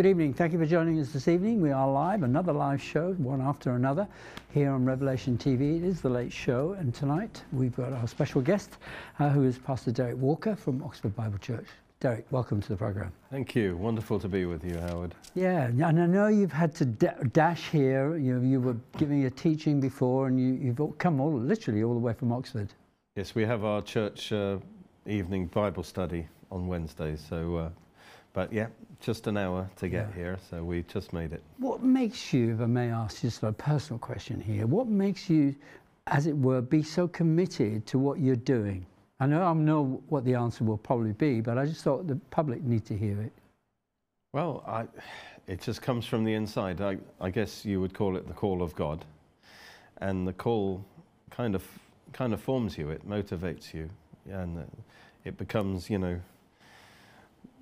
Good evening. Thank you for joining us this evening. We are live, another live show, one after another, here on Revelation TV. It is the late show, and tonight we've got our special guest, uh, who is Pastor Derek Walker from Oxford Bible Church. Derek, welcome to the program. Thank you. Wonderful to be with you, Howard. Yeah, and I know you've had to dash here. You, you were giving a teaching before, and you, have come all literally all the way from Oxford. Yes, we have our church uh, evening Bible study on Wednesdays, so. Uh, but yeah, just an hour to get yeah. here, so we just made it. What makes you, if I may ask just a personal question here, what makes you, as it were, be so committed to what you're doing? I know I know what the answer will probably be, but I just thought the public need to hear it. Well, I, it just comes from the inside. I, I guess you would call it the call of God, and the call kind of kind of forms you. It motivates you, and it becomes, you know,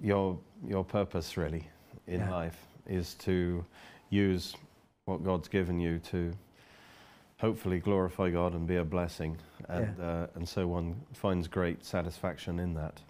your your purpose really in yeah. life is to use what God's given you to hopefully glorify God and be a blessing, and yeah. uh, and so one finds great satisfaction in that.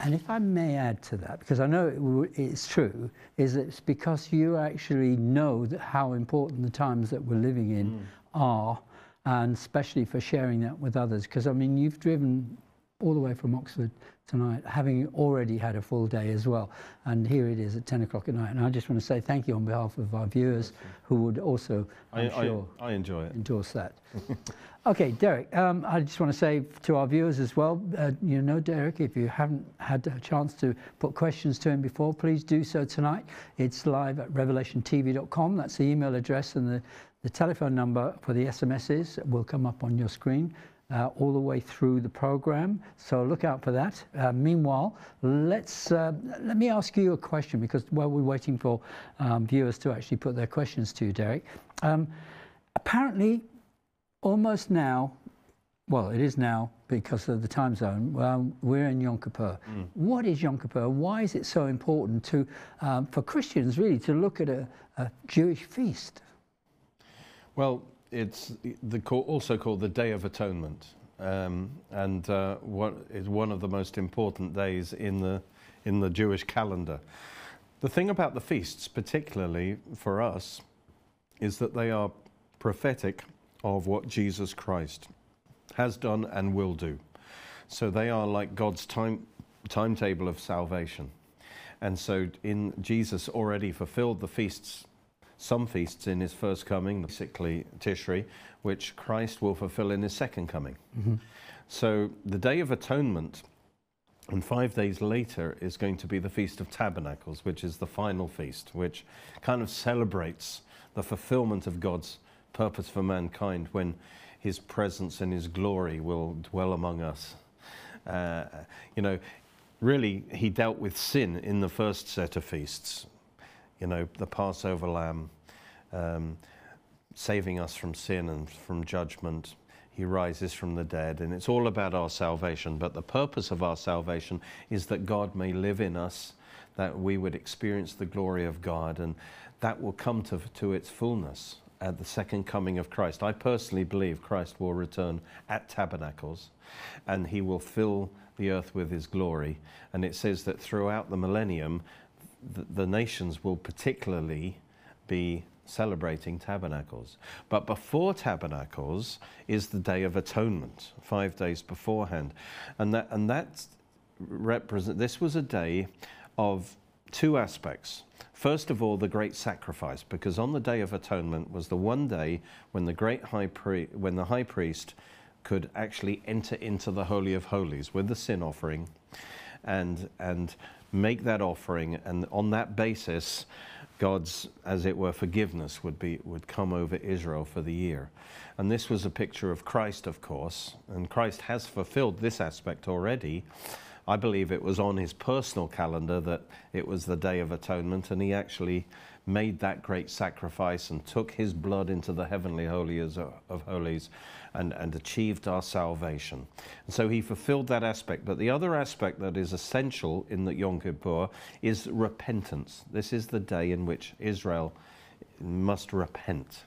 And if I may add to that, because I know it's true, is it's because you actually know that how important the times that we're living in mm. are, and especially for sharing that with others. Because I mean, you've driven all the way from Oxford tonight, having already had a full day as well. And here it is at 10 o'clock at night. And I just want to say thank you on behalf of our viewers who would also, I'm I, sure, I, I enjoy it. endorse that. okay, Derek, um, I just want to say to our viewers as well, uh, you know, Derek, if you haven't had a chance to put questions to him before, please do so tonight. It's live at revelationtv.com. That's the email address and the, the telephone number for the SMSs will come up on your screen uh, all the way through the program. So look out for that. Uh, meanwhile, let's uh, let me ask you a question because while we're waiting for um, viewers to actually put their questions to you, Derek, um, apparently, almost now, well, it is now because of the time zone. Well, we're in Yom Kippur. Mm. What is Yom Kippur? Why is it so important to um, for Christians really to look at a, a Jewish feast? Well, it's the, also called the Day of Atonement, um, and uh, what is one of the most important days in the in the Jewish calendar. The thing about the feasts, particularly for us, is that they are prophetic of what Jesus Christ has done and will do. So they are like God's time timetable of salvation. And so in Jesus already fulfilled the feasts some feasts in his first coming, basically Tishri, which Christ will fulfill in his second coming. Mm-hmm. So the Day of Atonement, and five days later, is going to be the Feast of Tabernacles, which is the final feast, which kind of celebrates the fulfillment of God's purpose for mankind when his presence and his glory will dwell among us. Uh, you know, really, he dealt with sin in the first set of feasts you know, the Passover lamb, um, saving us from sin and from judgment. He rises from the dead, and it's all about our salvation. But the purpose of our salvation is that God may live in us, that we would experience the glory of God, and that will come to, to its fullness at the second coming of Christ. I personally believe Christ will return at tabernacles and he will fill the earth with his glory. And it says that throughout the millennium, the, the nations will particularly be celebrating tabernacles. But before tabernacles is the Day of Atonement, five days beforehand. And that, and that represent, this was a day of two aspects. First of all, the great sacrifice, because on the Day of Atonement was the one day when the great high priest, when the high priest could actually enter into the Holy of Holies with the sin offering and, and make that offering, and on that basis, God's, as it were, forgiveness would, be, would come over Israel for the year. And this was a picture of Christ, of course, and Christ has fulfilled this aspect already. I believe it was on his personal calendar that it was the Day of Atonement, and he actually made that great sacrifice and took his blood into the heavenly holies of holies and, and achieved our salvation. And so he fulfilled that aspect. But the other aspect that is essential in the Yom Kippur is repentance. This is the day in which Israel must repent.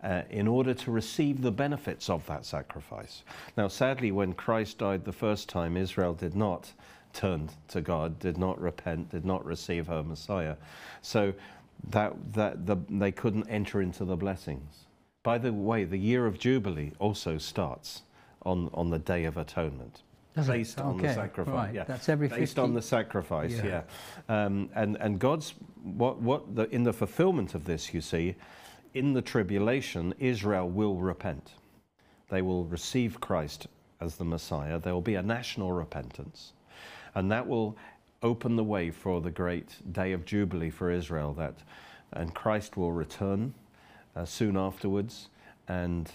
Uh, in order to receive the benefits of that sacrifice. Now, sadly, when Christ died the first time, Israel did not turn to God, did not repent, did not receive her Messiah. So that, that the, they couldn't enter into the blessings. By the way, the year of Jubilee also starts on, on the Day of Atonement. Does it? based on the sacrifice. right. Yeah. That's every based 50 on the sacrifice. Yeah. Yeah. Um, and and God's what what the, in the fulfillment of this, you see, in the tribulation, Israel will repent. They will receive Christ as the Messiah. There will be a national repentance, and that will open the way for the great day of jubilee for Israel. That and Christ will return uh, soon afterwards, and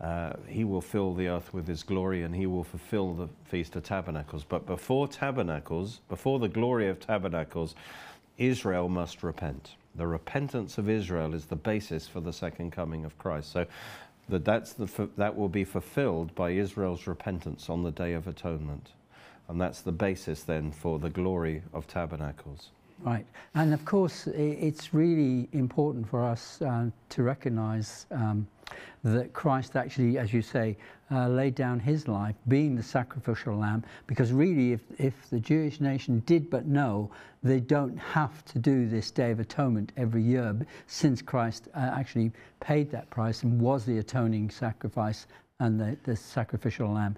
uh, he will fill the earth with his glory and he will fulfill the Feast of Tabernacles. But before tabernacles, before the glory of tabernacles, Israel must repent. The repentance of Israel is the basis for the second coming of Christ. So that, that's the, that will be fulfilled by Israel's repentance on the Day of Atonement. And that's the basis then for the glory of tabernacles. Right. And of course, it's really important for us uh, to recognize um, that Christ actually, as you say, uh, laid down his life, being the sacrificial lamb, because really, if, if the Jewish nation did but know, they don't have to do this Day of Atonement every year, since Christ uh, actually paid that price and was the atoning sacrifice and the, the sacrificial lamb.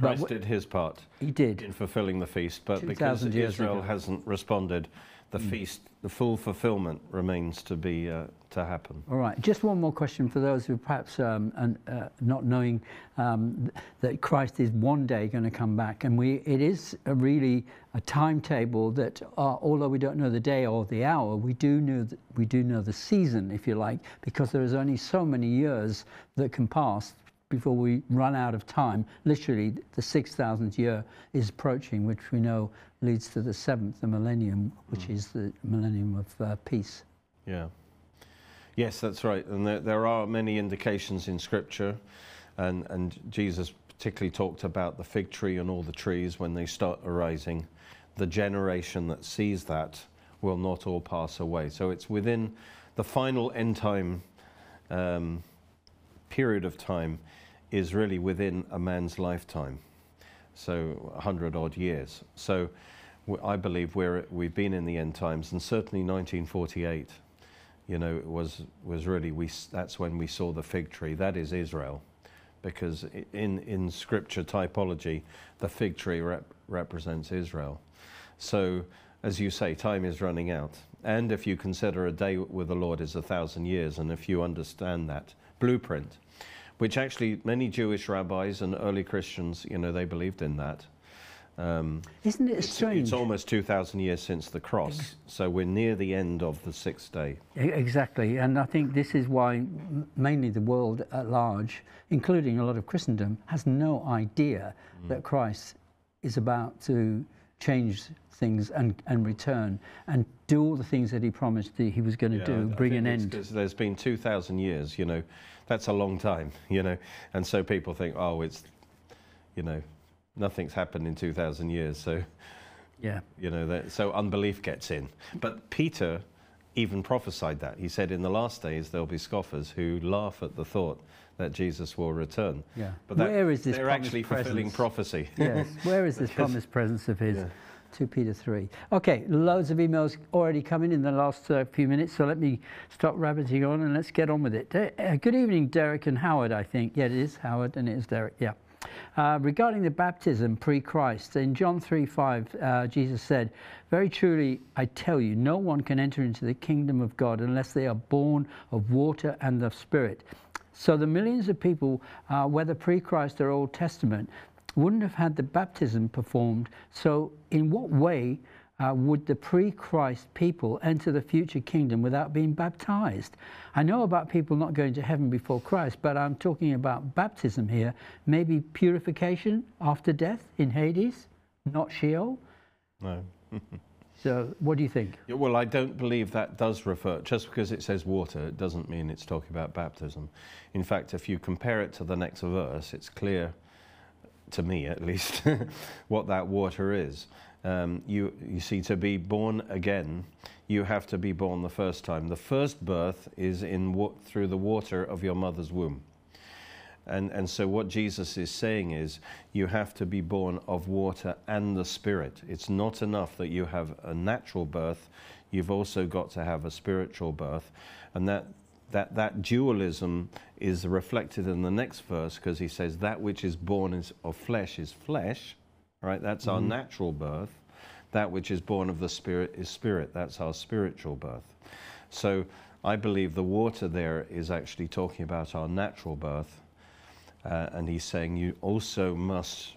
Christ did his part. he did. in fulfilling the feast, but because Israel ago. hasn't responded, the feast, the full fulfillment remains to be uh, to happen. All right. Just one more question for those who perhaps um, and, uh, not knowing um, that Christ is one day going to come back, and we it is a really a timetable that, uh, although we don't know the day or the hour, we do know we do know the season, if you like, because there is only so many years that can pass before we run out of time. Literally, the 6,000th year is approaching, which we know leads to the seventh, the millennium, which is the millennium of uh, peace. Yeah. Yes, that's right. And there, there are many indications in Scripture, and, and Jesus particularly talked about the fig tree and all the trees when they start arising. The generation that sees that will not all pass away. So it's within the final end time um, period of time is really within a man's lifetime. So 100 odd years. So I believe we're, we've been in the end times, and certainly 1948 you know, was was really we. That's when we saw the fig tree. That is Israel, because in in scripture typology, the fig tree rep, represents Israel. So, as you say, time is running out. And if you consider a day with the Lord is a thousand years, and if you understand that blueprint, which actually many Jewish rabbis and early Christians, you know, they believed in that. Um, Isn't it it's, strange? it's almost 2,000 years since the cross, so we're near the end of the sixth day. Exactly, and I think this is why mainly the world at large, including a lot of Christendom, has no idea that Christ is about to change things and, and return and do all the things that he promised that he was going to Yeah, do, I- I bring think an end. there's been 2,000 years, you know, that's a long time, you know, and so people think, oh, it's, you know, nothing's happened in 2,000 years, so, Yeah, you know, that, so unbelief gets in. But Peter even prophesied that. He said, in the last days there'll be scoffers who laugh at the thought that Jesus will return. yeah. But that, Where is this they're actually fulfilling prophecy. yes, where is this promised presence of his? Yeah. 2 Peter 3. Okay, loads of emails already coming in the last uh, few minutes, so let me stop rabbiting on and let's get on with it. Uh, uh, good evening, Derek and Howard, I think. Yeah, it is Howard and it is Derek, yeah. Uh, regarding the baptism pre Christ, in John 3 5, uh, Jesus said, Very truly, I tell you, no one can enter into the kingdom of God unless they are born of water and of spirit. So the millions of people, uh, whether pre Christ or Old Testament, wouldn't have had the baptism performed. So, in what way uh, would the pre Christ people enter the future kingdom without being baptized? I know about people not going to heaven before Christ, but I'm talking about baptism here. Maybe purification after death in Hades, not Sheol. No. So, what do you think? Yeah, well, I don't believe that does refer, just because it says water, it doesn't mean it's talking about baptism. In fact, if you compare it to the next verse, it's clear, to me at least, what that water is. Um, you, you see, to be born again, you have to be born the first time. The first birth is in through the water of your mother's womb. And, and so, what Jesus is saying is, you have to be born of water and the Spirit. It's not enough that you have a natural birth, you've also got to have a spiritual birth. And that, that, that dualism is reflected in the next verse because he says, That which is born is, of flesh is flesh, right? That's our mm-hmm. natural birth. That which is born of the Spirit is spirit. That's our spiritual birth. So, I believe the water there is actually talking about our natural birth uh, and he's saying you also must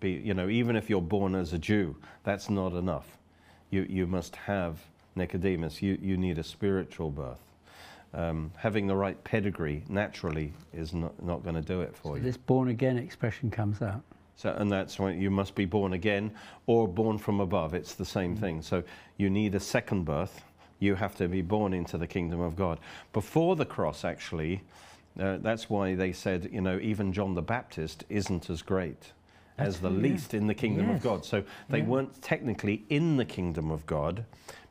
be, you know, even if you're born as a Jew, that's not enough. You, you must have Nicodemus, you, you need a spiritual birth. Um, having the right pedigree naturally is not, not going to do it for so you. This born again expression comes out. So, and that's when you must be born again or born from above. It's the same mm. thing. So you need a second birth. You have to be born into the kingdom of God. Before the cross, actually, uh, that's why they said, you know, even John the Baptist isn't as great as the least in the kingdom yes. of God. So they yeah. weren't technically in the kingdom of God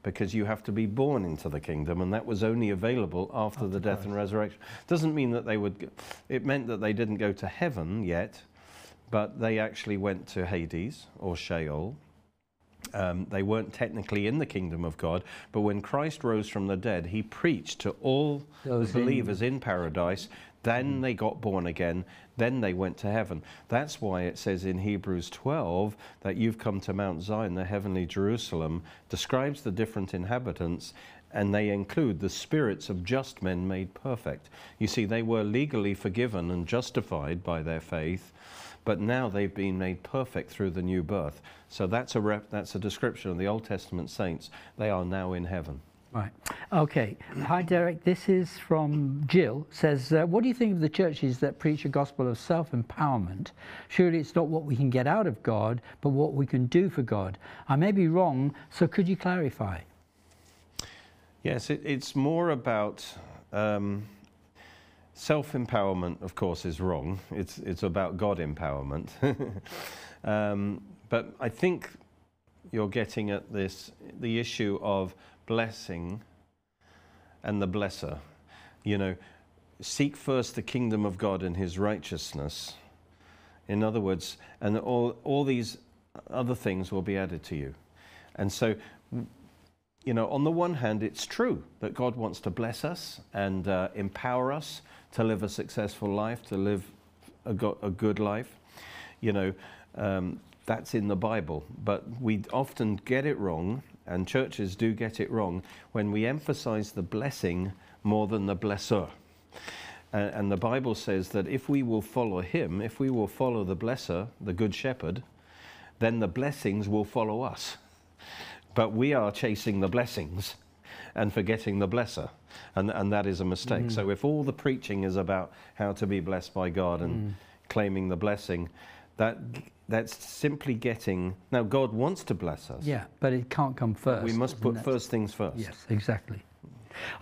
because you have to be born into the kingdom, and that was only available after, after the death Christ. and resurrection. Doesn't mean that they would, it meant that they didn't go to heaven yet, but they actually went to Hades or Sheol. Um, they weren't technically in the kingdom of God, but when Christ rose from the dead, he preached to all Those believers in, in paradise. Then they got born again. Then they went to heaven. That's why it says in Hebrews 12 that you've come to Mount Zion, the heavenly Jerusalem, describes the different inhabitants, and they include the spirits of just men made perfect. You see, they were legally forgiven and justified by their faith but now they've been made perfect through the new birth. So that's a, rep, that's a description of the Old Testament saints. They are now in heaven. Right. Okay. Hi, Derek. This is from Jill. Says, uh, what do you think of the churches that preach a gospel of self-empowerment? Surely it's not what we can get out of God, but what we can do for God. I may be wrong, so could you clarify? Yes, it, it's more about um, Self empowerment, of course, is wrong. It's, it's about God empowerment. um, but I think you're getting at this the issue of blessing and the blesser. You know, seek first the kingdom of God and his righteousness. In other words, and all, all these other things will be added to you. And so, you know, on the one hand, it's true that God wants to bless us and uh, empower us to live a successful life, to live a, go- a good life. You know, um, that's in the Bible. But we often get it wrong, and churches do get it wrong, when we emphasize the blessing more than the blesser. And, and the Bible says that if we will follow him, if we will follow the blesser, the good shepherd, then the blessings will follow us. But we are chasing the blessings and forgetting the blesser. And, and that is a mistake. Mm. So if all the preaching is about how to be blessed by God and mm. claiming the blessing, that that's simply getting now God wants to bless us. Yeah, but it can't come first. We must put first things first. Yes, exactly.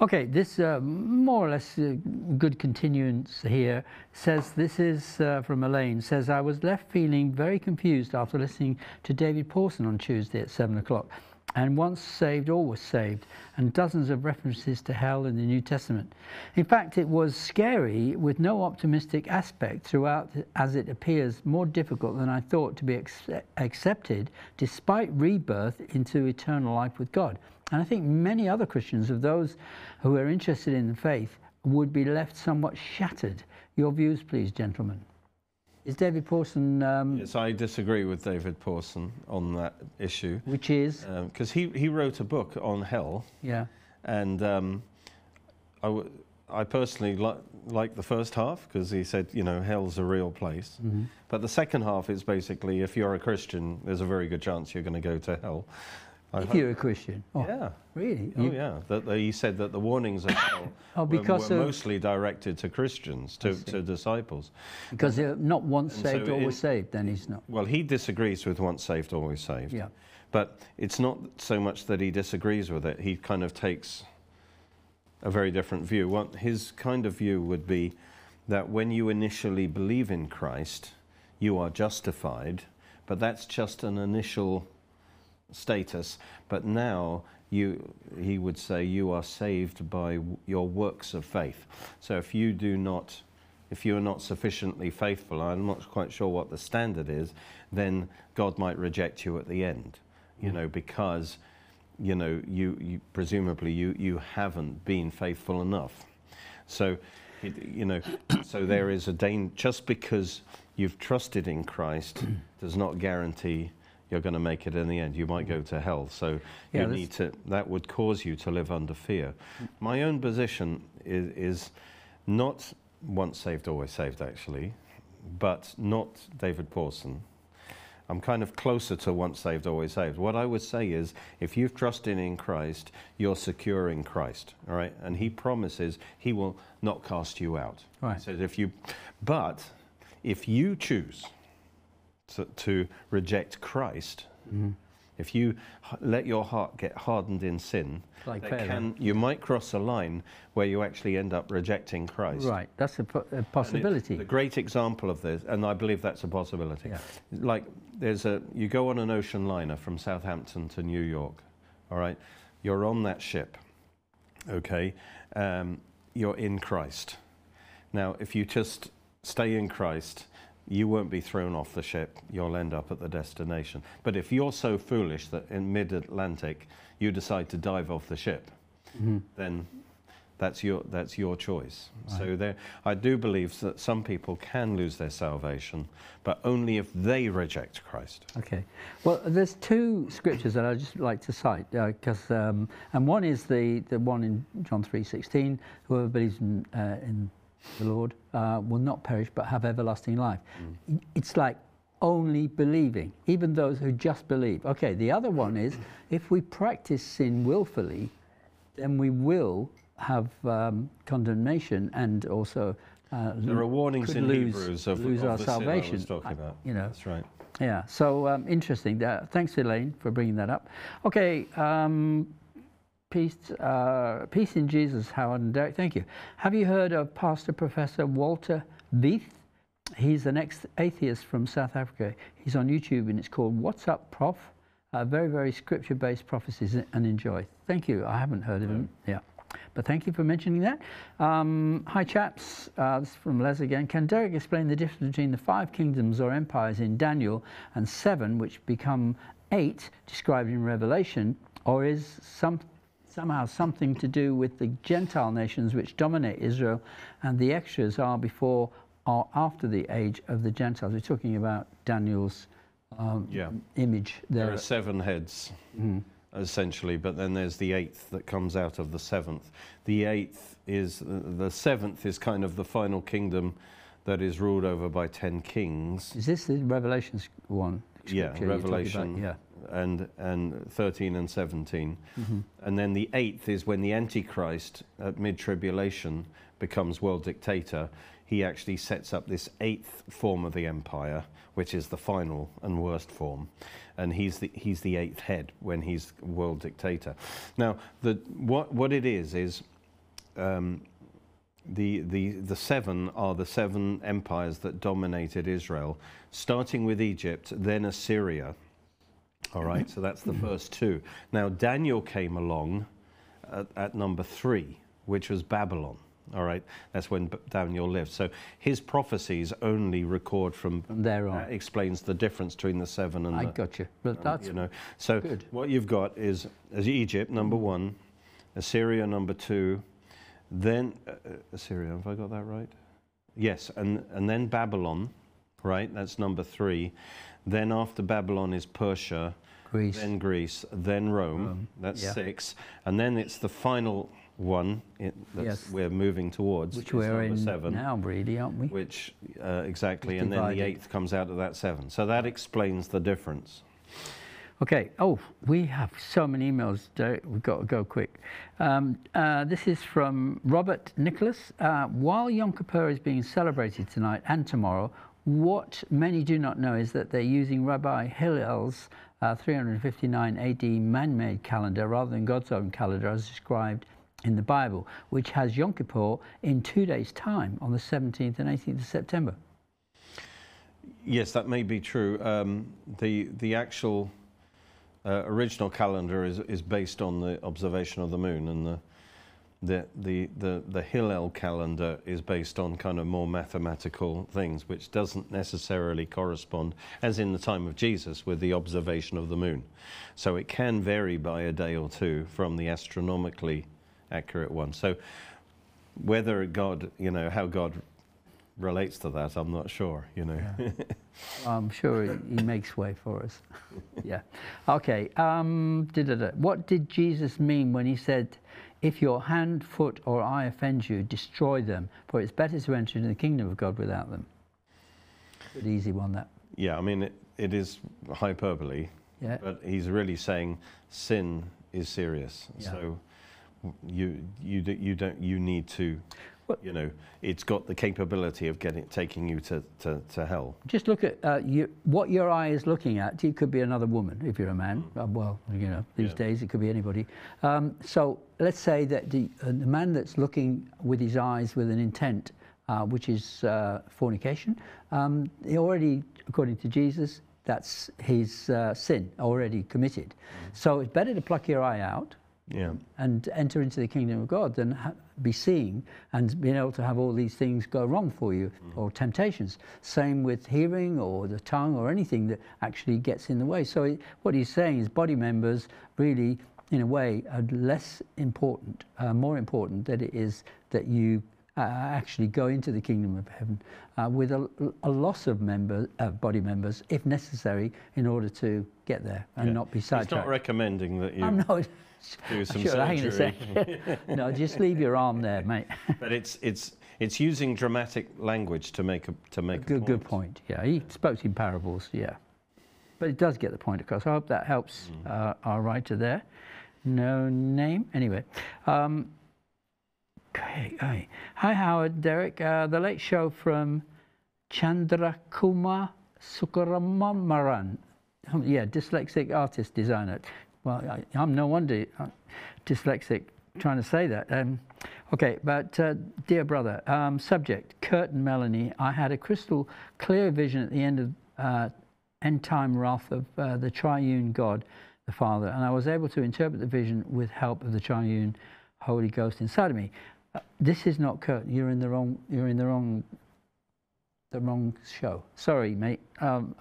Okay, this uh, more or less uh, good continuance here says this is uh, from Elaine says I was left feeling very confused after listening to David Pawson on Tuesday at seven o'clock and once saved, all always saved, and dozens of references to hell in the New Testament. In fact, it was scary with no optimistic aspect throughout, as it appears more difficult than I thought to be accepted despite rebirth into eternal life with God. And I think many other Christians, of those who are interested in the faith, would be left somewhat shattered. Your views, please, gentlemen. Is David Pawson? Um, yes, I disagree with David Pawson on that issue. Which is? Because um, he, he wrote a book on hell. Yeah. And um, I, I personally li like the first half because he said, you know, hell's a real place. Mm -hmm. But the second half is basically if you're a Christian, there's a very good chance you're going to go to hell. I if you're a Christian. Oh, yeah. Really? Oh, yeah. That, he said that the warnings of hell oh, because were, were uh, mostly directed to Christians, to, to disciples. Because they're not once and saved, so always saved, then he's not. Well, he disagrees with once saved, always saved. Yeah. But it's not so much that he disagrees with it, he kind of takes a very different view. What his kind of view would be that when you initially believe in Christ, you are justified, but that's just an initial status, but now you, he would say you are saved by your works of faith. So if you do not if you are not sufficiently faithful, I'm not quite sure what the standard is, then God might reject you at the end, you mm. know, because, you know, you, you presumably you, you haven't been faithful enough. So, it, you know, so there is a danger, just because you've trusted in Christ does not guarantee you're going to make it in the end. You might go to hell. So Yeah, you need to, that would cause you to live under fear. My own position is, is not once saved, always saved, actually, but not David Pawson. I'm kind of closer to once saved, always saved. What I would say is if you've trusted in Christ, you're secure in Christ, all right? And he promises he will not cast you out. Right. Says if you, but if you choose to, to reject Christ, if you let your heart get hardened in sin, Like can, you might cross a line where you actually end up rejecting Christ. Right, that's a, po- a possibility. The great example of this, and I believe that's a possibility. Yeah. Like there's a, you go on an ocean liner from Southampton to New York, all right? You're on that ship, okay? Um, you're in Christ. Now, if you just stay in Christ, you won't be thrown off the ship. You'll end up at the destination. But if you're so foolish that in mid-Atlantic you decide to dive off the ship, then that's your that's your choice. So there, I do believe that some people can lose their salvation, but only if they reject Christ. Okay. Well, there's two scriptures that I'd just like to cite, because um, and one is the, the one in John 3:16, whoever believes in, uh, in the Lord uh, will not perish but have everlasting life. It's like only believing, even those who just believe. Okay. The other one is if we practice sin willfully, then we will have um, condemnation and also. Uh, There are warnings in lose, Hebrews of, lose of our the sin I salvation. talking I- about. you know, That's right. yeah, so um, interesting. Uh, thanks, Elaine, for bringing that up. Okay, um, peace, uh, peace in Jesus, Howard and Derek. Thank you. Have you heard of Pastor Professor Walter Veith? He's an ex-atheist from South Africa. He's on YouTube, and it's called "What's Up, Prof." Uh, very, very scripture-based prophecies, and enjoy. Thank you. I haven't heard of him. Yeah. But thank you for mentioning that. Um, hi, chaps. Uh, this is from Les again. Can Derek explain the difference between the five kingdoms or empires in Daniel and seven, which become eight, described in Revelation, or is some, somehow something to do with the Gentile nations which dominate Israel, and the extras are before or after the age of the Gentiles? We're talking about Daniel's um, Yeah. image there. There are seven heads, essentially, but then there's the eighth that comes out of the seventh. The eighth is, the seventh is kind of the final kingdom that is ruled over by ten kings. Is this the Revelations one? Yeah? Revelation. Yeah. And, and 13 and 17. And then the eighth is when the Antichrist at mid tribulation becomes world dictator. He actually sets up this eighth form of the empire, which is the final and worst form. And he's the, he's the eighth head when he's world dictator. Now, the, what, what it is, is um, the, the, the seven are the seven empires that dominated Israel, starting with Egypt, then Assyria. All right, so that's the first two. Now, Daniel came along at, at number three, which was Babylon. All right, that's when Daniel lived. So his prophecies only record from, there on. that explains the difference between the seven and I the, got you. But that's you know. So good. what you've got is as Egypt number one, Assyria number two, then uh, uh, Assyria. Have I got that right? Yes, and and then Babylon, right? That's number three. Then after Babylon is Persia, Greece. then Greece, then Rome. Rome, That's yeah. six, and then it's the final one it, that Yes. we're moving towards, which we're in seven now, really, aren't we? which uh, exactly, It's and then the eighth comes out of that seven. So that explains the difference. Okay. Oh, we have so many emails. Derek. We've got to go quick. Um, uh, this is from Robert Nicholas. Uh, while Yom Kippur is being celebrated tonight and tomorrow, what many do not know is that they're using Rabbi Hillel's uh, 359 AD man-made calendar rather than God's own calendar as described in the Bible, which has Yom Kippur in two days' time on the 17th and 18th of September. Yes, that may be true. Um, the the actual uh, original calendar is is based on the observation of the moon, and the the, the, the, the Hillel calendar is based on kind of more mathematical things, which doesn't necessarily correspond, as in the time of Jesus, with the observation of the moon. So it can vary by a day or two from the astronomically accurate one. So whether God, you know, how God relates to that, I'm not sure, you know. Yeah. I'm sure he, he makes way for us. yeah. Okay. Um. What did Jesus mean when he said, if your hand, foot, or eye offend you, destroy them, for it's better to enter into the kingdom of God without them? Good easy one, that. Yeah, I mean, it, it is hyperbole, Yeah. but he's really saying sin is serious. Yeah. So you, you, you, don't, you need to, you know, it's got the capability of getting, taking you to, to, to hell. Just look at uh, you, what your eye is looking at. It could be another woman if you're a man. Uh, well, you know, these Yeah. days it could be anybody. Um, so let's say that the, uh, the man that's looking with his eyes with an intent, uh, which is uh, fornication, um, he already, according to Jesus, that's his uh, sin already committed. So it's better to pluck your eye out Yeah. and enter into the kingdom of God than ha- be seeing and being able to have all these things go wrong for you or temptations. Same with hearing or the tongue or anything that actually gets in the way. So it, what he's saying is body members really, in a way, are less important, uh, more important than it is that you uh, actually go into the kingdom of heaven uh, with a, a loss of member, uh, body members, if necessary, in order to get there and Yeah. not be sidetracked. He's not recommending that you I'm not. Do some Sure, a surgery. no, just leave your arm there, mate. but it's, it's, it's using dramatic language to make a, to make a good, point. good point. Yeah, he spoke in parables. Yeah, but it does get the point across. I hope that helps uh, our writer there. No name, anyway. Um, okay, okay. Hi, Howard, Derek. Uh, the Late Show from Chandrakumar Sukaramaran. Um, Yeah, dyslexic artist designer. Well, I, I'm no wonder uh, dyslexic trying to say that. Um, okay, but uh, dear brother, um, subject Kurt and Melanie. I had a crystal clear vision at the end of uh, end time wrath of uh, the triune God, the Father, and I was able to interpret the vision with help of the triune Holy Ghost inside of me. Uh, this is not Kurt. You're in the wrong. You're in the wrong. The wrong show. Sorry, mate. Um,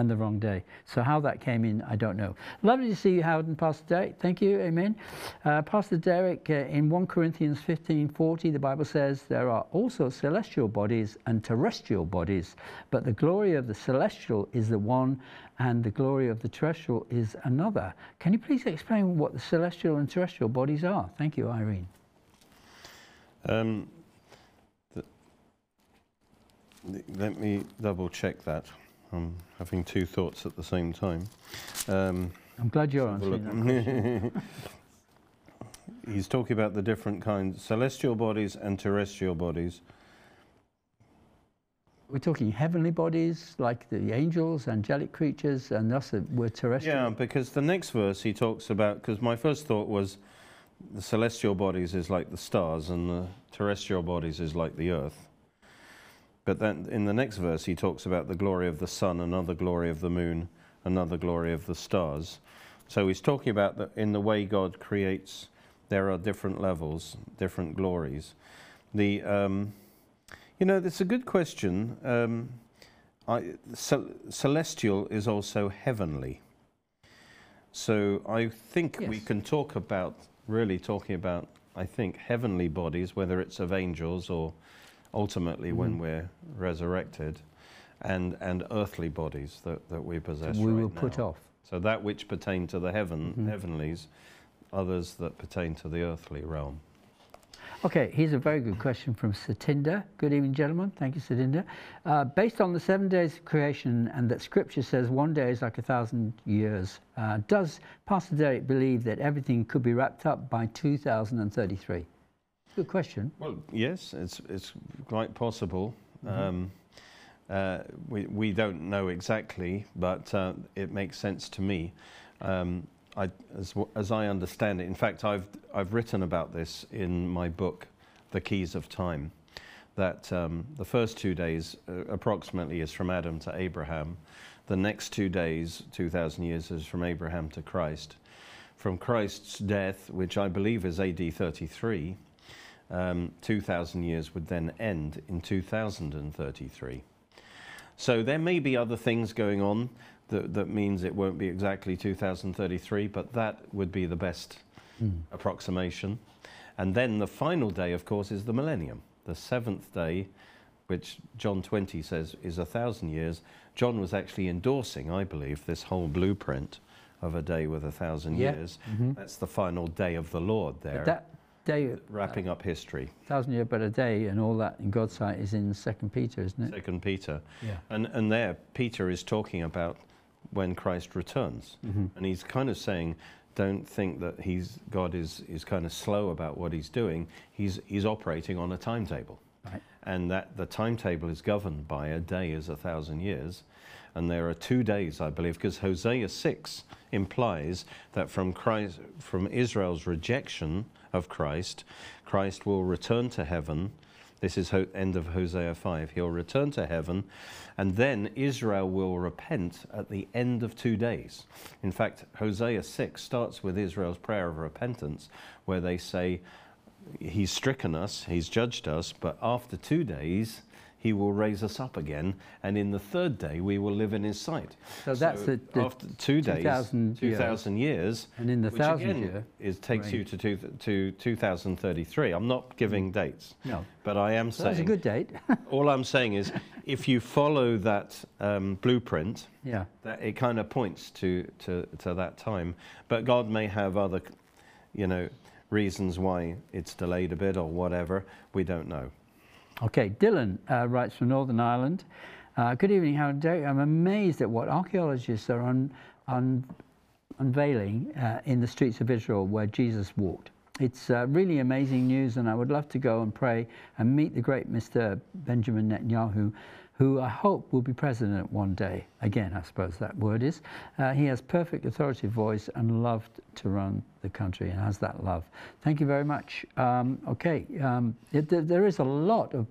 and the wrong day. So how that came in, I don't know. Lovely to see you, Howard and Pastor Derek. Thank you. Amen. Uh, Pastor Derek, uh, in 1 Corinthians 15:40, the Bible says there are also celestial bodies and terrestrial bodies, but the glory of the celestial is the one, and the glory of the terrestrial is another. Can you please explain what the celestial and terrestrial bodies are? Thank you, Irene. Um, let me double check that. I'm having two thoughts at the same time. Um, I'm glad you're answering that. He's talking about the different kinds, celestial bodies and terrestrial bodies. We're talking heavenly bodies like the angels, angelic creatures, and thus uh, we're terrestrial. Yeah, because the next verse he talks about, because my first thought was the celestial bodies is like the stars and the terrestrial bodies is like the earth. But then in the next verse he talks about the glory of the sun, another glory of the moon, another glory of the stars. So he's talking about that in the way God creates, there are different levels, different glories. The, um, you know, that's a good question. Um, I, cel- celestial is also heavenly. So I think we can talk about, really talking about, I think, heavenly bodies, whether it's of angels or ultimately when Mm-hmm. we're resurrected, and, and earthly bodies that, that we possess. we right will put off. So that which pertain to the heaven, Mhm. heavenlies, others that pertain to the earthly realm. Okay, here's a very good question from Satinda. Good evening, gentlemen. Thank you, Satinda. Uh, based on the seven days of creation and that scripture says one day is like a thousand years, uh, does Pastor Derek believe that everything could be wrapped up by 2033? Good question. Well, yes, it's it's quite possible. Mhm. Um, uh, we we don't know exactly, but uh, it makes sense to me. Um, I, as as I understand it, in fact, I've I've written about this in my book, The Keys of Time. That um, the first two days, uh, approximately, is from Adam to Abraham. The next two days, two thousand years, is from Abraham to Christ. from Christ's death, which I believe is AD 33, um, 2,000 years would then end in 2033. So there may be other things going on that, that means it won't be exactly 2033, but that would be the best Mm. approximation. And then the final day, of course, is the millennium, the seventh day, which John 20 says is a thousand years. John was actually endorsing, I believe, this whole blueprint of a day with a thousand Yeah. years. Mhm. That's the final day of the Lord there, But that day, wrapping up history. thousand year but a day, and all that in God's sight is in Second Peter, isn't it? Second Peter. Yeah. And, and there, Peter is talking about when Christ returns. Mm-hmm. And he's kind of saying, don't think that he's, God is, is kind of slow about what he's doing. He's, he's operating on a timetable. Right. And that the timetable is governed by a day is a thousand years. And there are two days, I believe, because Hosea 6 implies that from, Christ, from Israel's rejection of Christ, Christ will return to heaven. This is end of Hosea 5. He'll return to heaven, and then Israel will repent at the end of two days. In fact, Hosea 6 starts with Israel's prayer of repentance, where they say, He's stricken us, He's judged us, but after two days, He will raise us up again, and in the third day, we will live in His sight. So that's the- the after two days, 2000 years. 2,000 years, And in the thousand year is, takes you to, two, to 2033. I'm not giving dates, No. but I am So that's a good date. all I'm saying is if you follow that um, blueprint, yeah. that it kind of points to, to, to that time. But God may have other, you know, reasons why it's delayed a bit or whatever. We don't know. Okay, Dylan uh, writes from Northern Ireland. Uh, good evening, Howard. I'm amazed at what archaeologists are un, un, unveiling uh, in the streets of Israel where Jesus walked. It's uh, really amazing news, and I would love to go and pray and meet the great Mr. Benjamin Netanyahu, who I hope will be president one day. Again, I suppose that word is. Uh, he has perfect authoritative voice and loved to run the country and has that love. Thank you very much. Um, okay, um, it, there, there is a lot of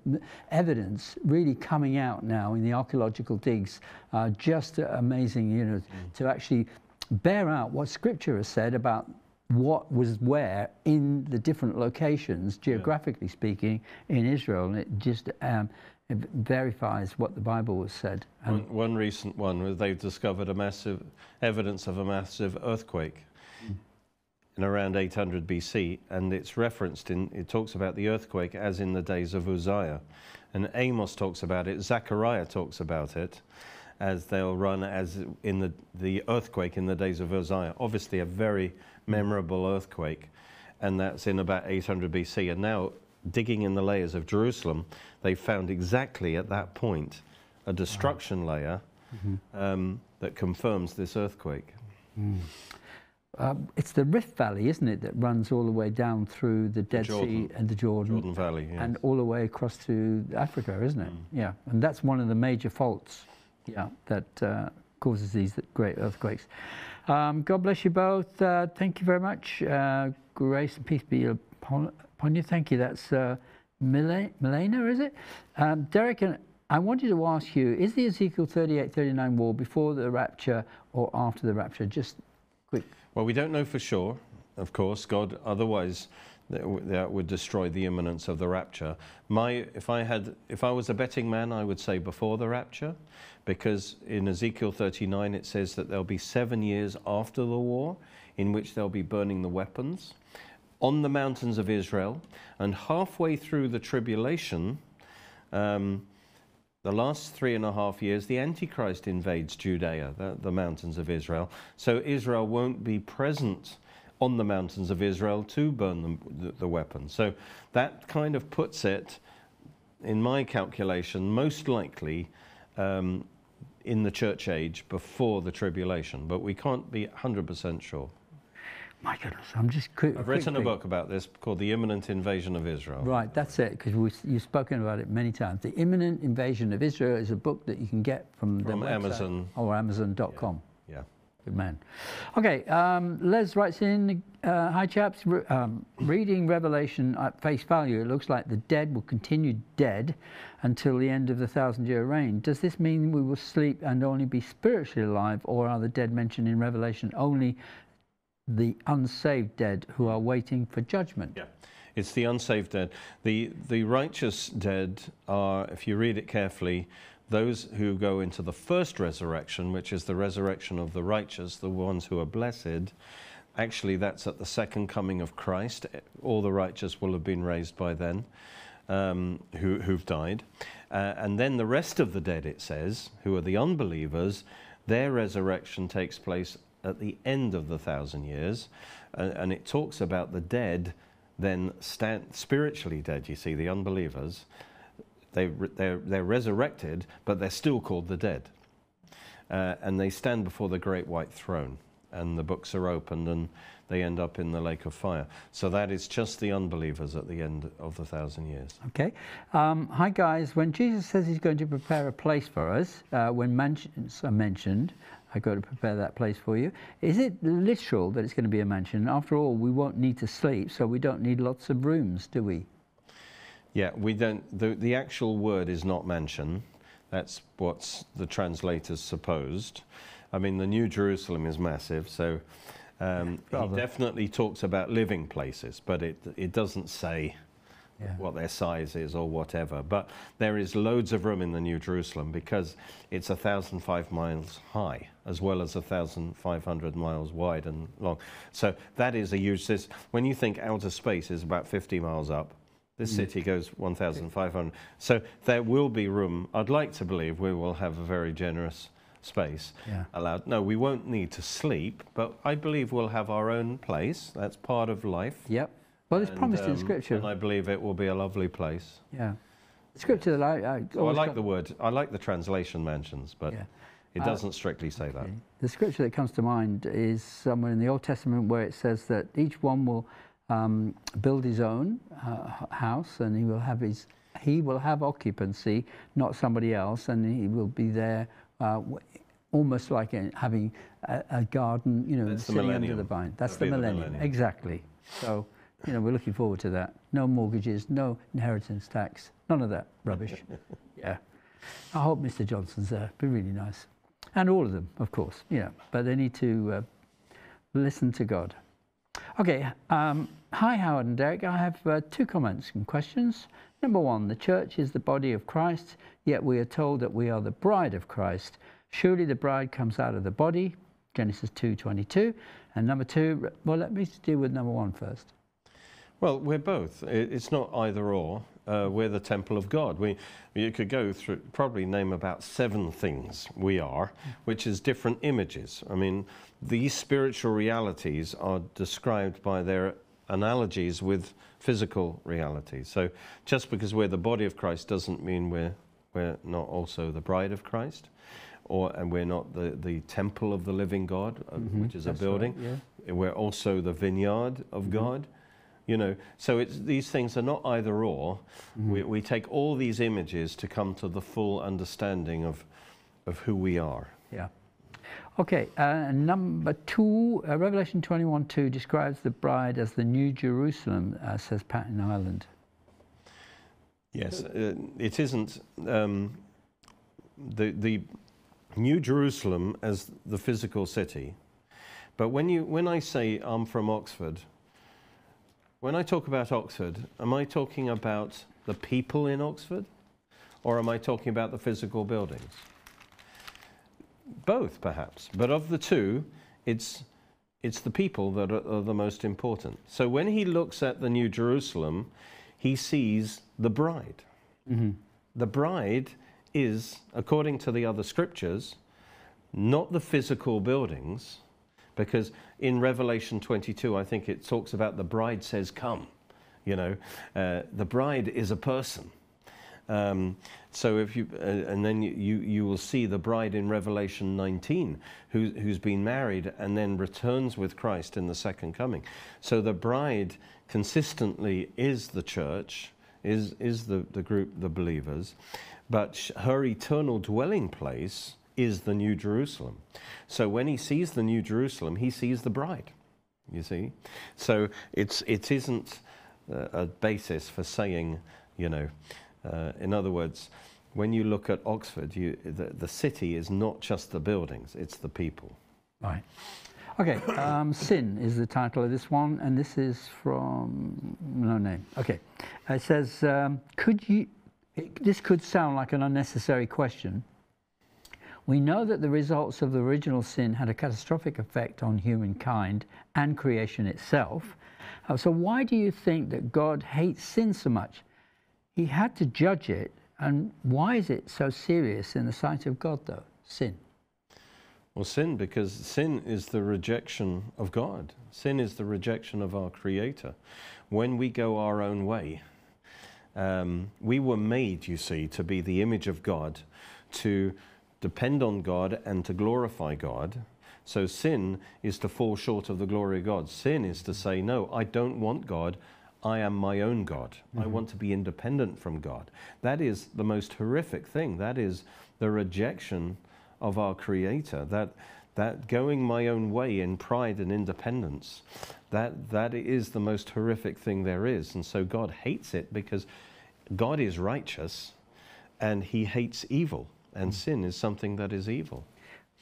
evidence really coming out now in the archaeological digs. Uh, just amazing, you know, to actually bear out what Scripture has said about what was where in the different locations, geographically speaking, in Israel, and it just um, it verifies what the Bible has said. One, one recent one was they've discovered a massive evidence of a massive earthquake hmm. in around 800 BC, and it's referenced in it talks about the earthquake as in the days of Uzziah, and Amos talks about it. Zechariah talks about it as they'll run as in the the earthquake in the days of Uzziah. Obviously, a very memorable earthquake, and that's in about 800 BC. And now, digging in the layers of Jerusalem, they found exactly at that point a destruction layer um, that confirms this earthquake. uh, it's the Rift Valley, isn't it, that runs all the way down through the Dead Sea and the Jordan, Jordan Valley. Yes. and all the way across to Africa, isn't it? Yeah, and that's one of the major faults, yeah, that uh, causes these great earthquakes. Um, God bless you both. Uh, thank you very much. Uh, grace and peace be upon, upon you. Thank you. That's uh, Milena, is it? Um, Derek, and I wanted to ask you: Is the Ezekiel 38, 39 war before the rapture or after the rapture? Just quick. Well, we don't know for sure, of course. God, otherwise, that, would destroy the imminence of the rapture. My, if I had, if I was a betting man, I would say before the rapture, because in Ezekiel 39 it says that there'll be seven years after the war, in which they'll be burning the weapons on the mountains of Israel, and halfway through the tribulation. Um, the last three and a half years, the Antichrist invades Judea, the, the mountains of Israel. So Israel won't be present on the mountains of Israel to burn the, the weapons. So that kind of puts it, in my calculation, most likely um, in the church age before the tribulation. But we can't be 100% sure. My goodness, I'm just quick. I've written a book about this called The Imminent Invasion of Israel. Right, that's it, because you've spoken about it many times. The Imminent Invasion of Israel is a book that you can get from, From Amazon. or Amazon.com. Yeah. Good man. Okay, um, Les writes in, uh, hi chaps, Re- um, reading Revelation at face value, it looks like the dead will continue dead until the end of the thousand year reign. Does this mean we will sleep and only be spiritually alive, or are the dead mentioned in Revelation only the unsaved dead who are waiting for judgment. Yeah. It's the unsaved dead. The, the righteous dead are, if you read it carefully, those who go into the first resurrection, which is the resurrection of the righteous, the ones who are blessed. Actually, that's at the second coming of Christ. All the righteous will have been raised by then, um, who, who've died. Uh, and then the rest of the dead, it says, who are the unbelievers, their resurrection takes place at the end of the thousand years. Uh, and it talks about the dead then stand spiritually dead, you see, the unbelievers. They, they're, they're resurrected, but they're still called the dead. Uh, and they stand before the great white throne, and the books are opened, and they end up in the lake of fire. So that is just the unbelievers at the end of the thousand years. Okay. Um, hi, guys. When Jesus says he's going to prepare a place for us, uh, when mansions are mentioned, I go to prepare that place for you. Is it literal that it's going to be a mansion? After all, we won't need to sleep, so we don't need lots of rooms, do we? Yeah, we don't. The, the actual word is not mansion. That's what the translators supposed. I mean, the New Jerusalem is massive, so um, he definitely talks about living places, but it, it doesn't say yeah. what their size is or whatever. But there is loads of room in the New Jerusalem because it's 1,005 miles high as well as 1,500 miles wide and long. So that is a huge. When you think outer space is about 50 miles up, this mm. city goes 1,500. So there will be room. I'd like to believe we will have a very generous space yeah. allowed. No, we won't need to sleep, but I believe we'll have our own place. That's part of life. Yep. Well, it's and, promised um, in Scripture. And I believe it will be a lovely place. Yeah. The scripture that I. I, I like the word, I like the translation mentions, but yeah. it uh, doesn't uh, strictly say that. The scripture that comes to mind is somewhere in the Old Testament where it says that each one will um, build his own uh, house and he will have his he will have occupancy, not somebody else, and he will be there uh, almost like having a, a, garden, you know, That's sitting under the vine. That's the millennium. the millennium. exactly. So, you know, we're looking forward to that. No mortgages, no inheritance tax, none of that rubbish. yeah. I hope Mr. Johnson's there. Be really nice. And all of them, of course, you know, but they need to uh, listen to God. Okay, um, hi Howard and Derek. I have uh, two comments and questions. Number one, the church is the body of Christ, yet we are told that we are the bride of Christ. Surely the bride comes out of the body, Genesis 2.22. And number two, well, let me deal with number one first. Well, we're both. It's not either or. Uh, we're the temple of God. We, you could go through, probably name about seven things we are, which is different images. I mean, these spiritual realities are described by their analogies with physical realities. So just because we're the body of Christ doesn't mean we're, we're not also the bride of Christ. Or, and we're not the, the temple of the living God, uh, mm-hmm, which is a building. Right, yeah. We're also the vineyard of mm-hmm. God. You know, so it's, these things are not either or. Mm-hmm. We, we take all these images to come to the full understanding of, of who we are. Yeah. Okay, uh, number two, uh, Revelation 21 2 describes the bride as the New Jerusalem, uh, says Patton Ireland. Yes, uh, it isn't um, the, the New Jerusalem as the physical city. But when, you, when I say I'm from Oxford, when I talk about Oxford, am I talking about the people in Oxford? Or am I talking about the physical buildings? both, perhaps. But of the two, it's, it's the people that are, are the most important. So when he looks at the New Jerusalem, he sees the bride. Mm-hmm. The bride is, according to the other scriptures, not the physical buildings, because in Revelation 22, I think it talks about the bride says, Come. You know, uh, the bride is a person. Um, so if you, uh, and then you, you, you, will see the bride in Revelation 19 who, who's been married and then returns with Christ in the second coming. So the bride consistently is the church, is, is the, the group, the believers, but her eternal dwelling place is the New Jerusalem. So when he sees the New Jerusalem, he sees the bride, you see. So it's, it isn't uh, a basis for saying, you know, uh, in other words, when you look at Oxford, you, the, the city is not just the buildings, it's the people. Right. Okay, um, Sin is the title of this one, and this is from no name. Okay, it says, um, could you? It, this could sound like an unnecessary question. We know that the results of the original sin had a catastrophic effect on humankind and creation itself. Uh, so, why do you think that God hates sin so much? He had to judge it, and why is it so serious in the sight of God, though? Sin. Well, sin, because sin is the rejection of God. Sin is the rejection of our Creator. When we go our own way, um, we were made, you see, to be the image of God, to depend on God and to glorify God. So sin is to fall short of the glory of God. Sin is to say, no, I don't want God. I am my own God. Mm-hmm. I want to be independent from God. That is the most horrific thing. That is the rejection of our Creator. That that going my own way in pride and independence, that that is the most horrific thing there is. And so God hates it because God is righteous and he hates evil and sin is something that is evil.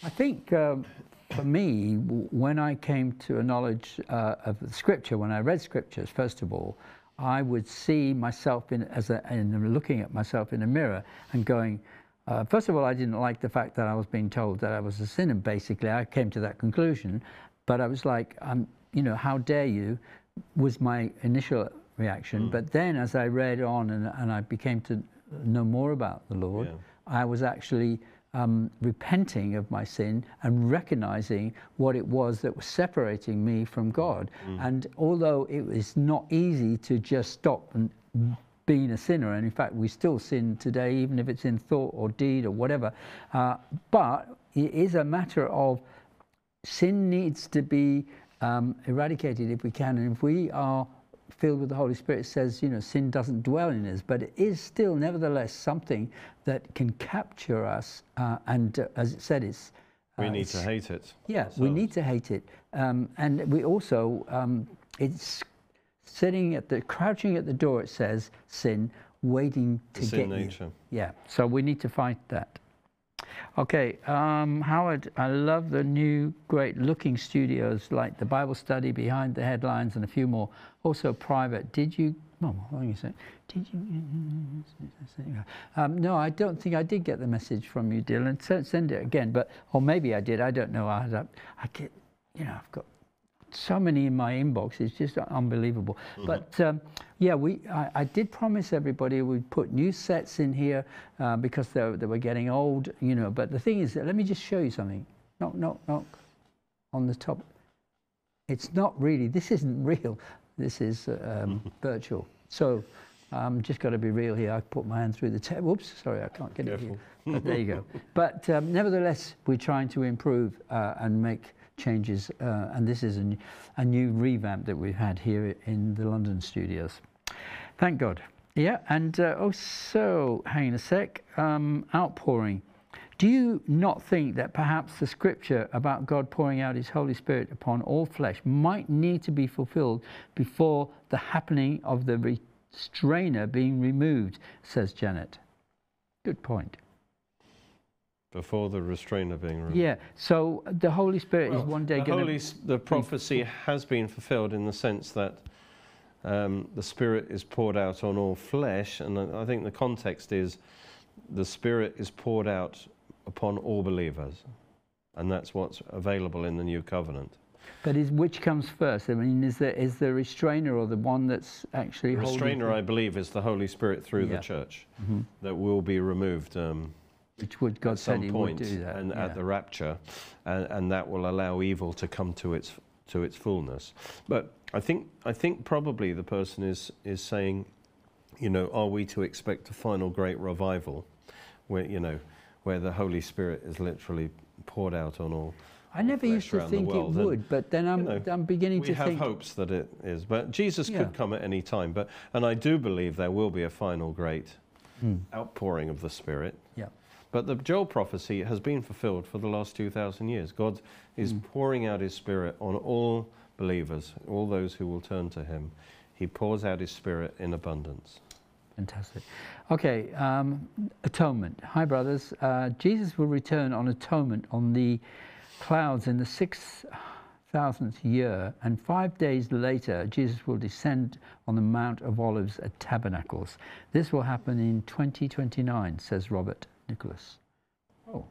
I think um, for me, when I came to a knowledge uh, of the scripture, when I read scriptures, first of all, I would see myself in, as a, in looking at myself in a mirror and going, uh, first of all, I didn't like the fact that I was being told that I was a sinner. Basically, I came to that conclusion, but I was like, um, you know, how dare you? Was my initial reaction. Mm. But then, as I read on and, and I became to know more about the Lord, yeah. I was actually um, repenting of my sin and recognizing what it was that was separating me from God. Mm. And although it was not easy to just stop and being a sinner, and in fact, we still sin today, even if it's in thought or deed or whatever, uh, but it is a matter of sin needs to be um, eradicated if we can. And if we are filled with the Holy Spirit says, you know, sin doesn't dwell in us, but it is still, nevertheless, something that can capture us. Uh, and uh, as it said, it's. Uh, we need to hate it. Yeah, ourselves. we need to hate it. Um, and we also, um, it's sitting at the, crouching at the door, it says, sin, waiting to the get nature. you. Yeah, so we need to fight that. Okay, um, Howard, I love the new great looking studios like the Bible study behind the headlines and a few more, also private. Did you, hold on a second. Did you, um, no, I don't think I did get the message from you, Dylan. Send it again, but, or maybe I did, I don't know. I, I get, you know, I've got so many in my inbox. It's just unbelievable. Mm-hmm. But um, yeah, we I, I, did promise everybody we'd put new sets in here uh, because they, they were getting old, you know. But the thing is, let me just show you something. Knock, knock, knock on the top. It's not really. This isn't real. This is um, mm-hmm. virtual. So. I'm um, just got to be real here. I put my hand through the tape. Whoops, sorry, I can't get Careful. it here. But there you go. But um, nevertheless, we're trying to improve uh, and make changes, uh, and this is a, a new revamp that we've had here in the London studios. Thank God. Yeah, and uh, oh, so hang on a sec. Um, outpouring. Do you not think that perhaps the scripture about God pouring out His Holy Spirit upon all flesh might need to be fulfilled before the happening of the restrainer being removed? Says Janet. Good point. Before the restrainer being removed. Yeah, so the Holy Spirit well, is one day going to. The prophecy has been fulfilled in the sense that um, the Spirit is poured out on all flesh, and I think the context is the Spirit is poured out upon all believers, and that's what's available in the new covenant. But is which comes first? I mean, is the is the restrainer or the one that's actually the restrainer? I believe is the Holy Spirit through yeah. the church mm-hmm. that will be removed. Um, which would God said He would do that. And yeah. at the rapture, and, and that will allow evil to come to its to its fullness. But I think I think probably the person is is saying, you know, are we to expect a final great revival, where you know, where the Holy Spirit is literally poured out on all. I never used to think it would, and, but then I'm, you know, I'm beginning to think. We have hopes that it is, but Jesus yeah. could come at any time. But and I do believe there will be a final great mm. outpouring of the Spirit. Yeah. But the Joel prophecy has been fulfilled for the last 2,000 years. God is mm. pouring out his Spirit on all believers, all those who will turn to him. He pours out his Spirit in abundance. Fantastic. Okay, um, atonement. Hi, brothers. Uh, Jesus will return on atonement on the clouds in the sixth thousandth year, and five days later, Jesus will descend on the Mount of Olives at Tabernacles. This will happen in 2029, says Robert Nicholas. Oh.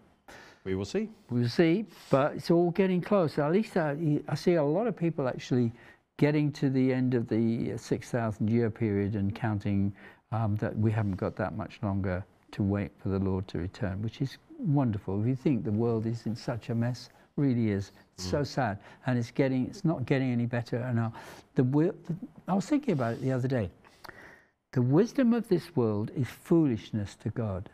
We will see. We'll see, but it's all getting close. At least I, I see a lot of people actually getting to the end of the 6,000 year period and counting um, that we haven't got that much longer to wait for the Lord to return, which is wonderful. If you think the world is in such a mess, really is. It's mm. so sad, and it's getting, it's not getting any better. And the, the, I was thinking about it the other day. The wisdom of this world is foolishness to God.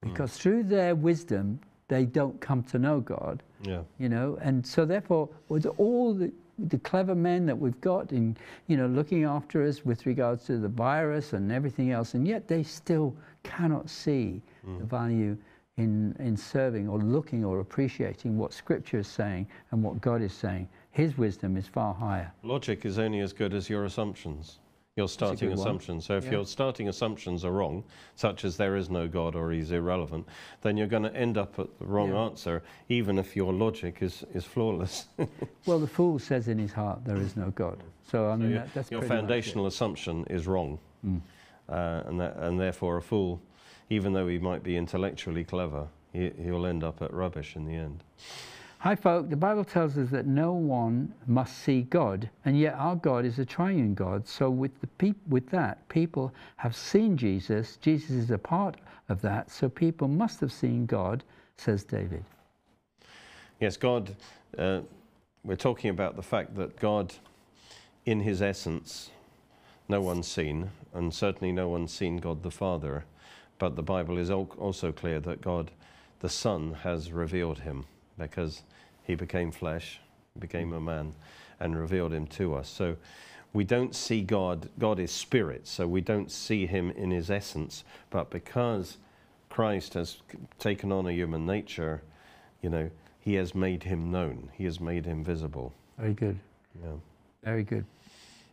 Because mm. through their wisdom, they don't come to know God. Yeah. You know, and so therefore, with all the the clever men that we've got in, you know, looking after us with regards to the virus and everything else, and yet they still cannot see mm. the value in, in serving or looking or appreciating what Scripture is saying and what God is saying. His wisdom is far higher. Logic is only as good as your assumptions your starting assumptions. So if yeah. your starting assumptions are wrong, such as there is no God or he's irrelevant, then you're going to end up at the wrong yeah. answer, even if your logic is, is flawless. well, the fool says in his heart, there is no God. So, I mean, so that, that's Your foundational assumption is wrong. Mm. Uh, and, that, and therefore, a fool, even though he might be intellectually clever, he, he'll end up at rubbish in the end. Hi, folk. The Bible tells us that no one must see God, and yet our God is a triune God. So, with, the peop- with that, people have seen Jesus. Jesus is a part of that. So, people must have seen God, says David. Yes, God, uh, we're talking about the fact that God, in his essence, no one's seen, and certainly no one's seen God the Father. But the Bible is also clear that God, the Son, has revealed him because he became flesh, became a man, and revealed him to us. So we don't see God, God is spirit, so we don't see him in his essence, but because Christ has taken on a human nature, you know, he has made him known, he has made him visible. Very good. Yeah. Very good.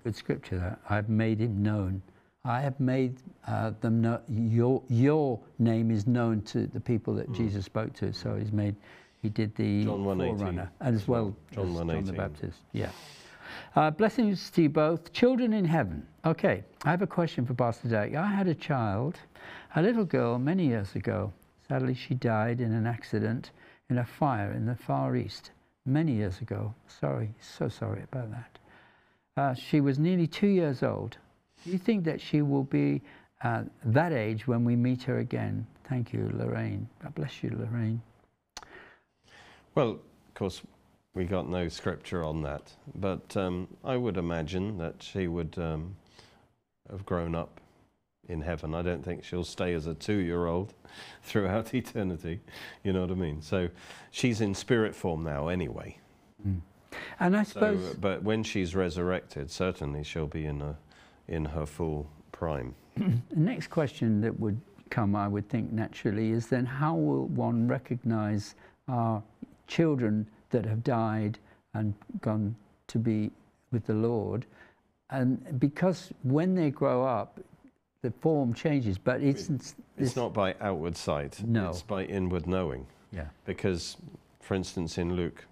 Good scripture that. I've made him known. I have made uh, them know, your, your name is known to the people that mm. Jesus spoke to. So he's made he did the John Forerunner as well John, as John the Baptist. Yeah. Uh, blessings to you both. Children in heaven. Okay, I have a question for Pastor Derek. I had a child, a little girl, many years ago. Sadly, she died in an accident in a fire in the Far East many years ago. Sorry, so sorry about that. Uh, she was nearly two years old. Do you think that she will be uh, that age when we meet her again? Thank you, Lorraine. God bless you, Lorraine. Well, of course, we got no scripture on that, but um, I would imagine that she would um, have grown up in heaven. I don't think she'll stay as a two year old throughout eternity. You know what I mean? So she's in spirit form now, anyway. Mm. And I suppose. So, but when she's resurrected, certainly she'll be in, a, in her full prime. the next question that would come, I would think, naturally, is then how will one recognize our children that have died and gone to be with the Lord. And because when they grow up, the form changes, but it's, it's, it's not by outward sight. No. It's by inward knowing. Yeah. Because, for instance, in Luke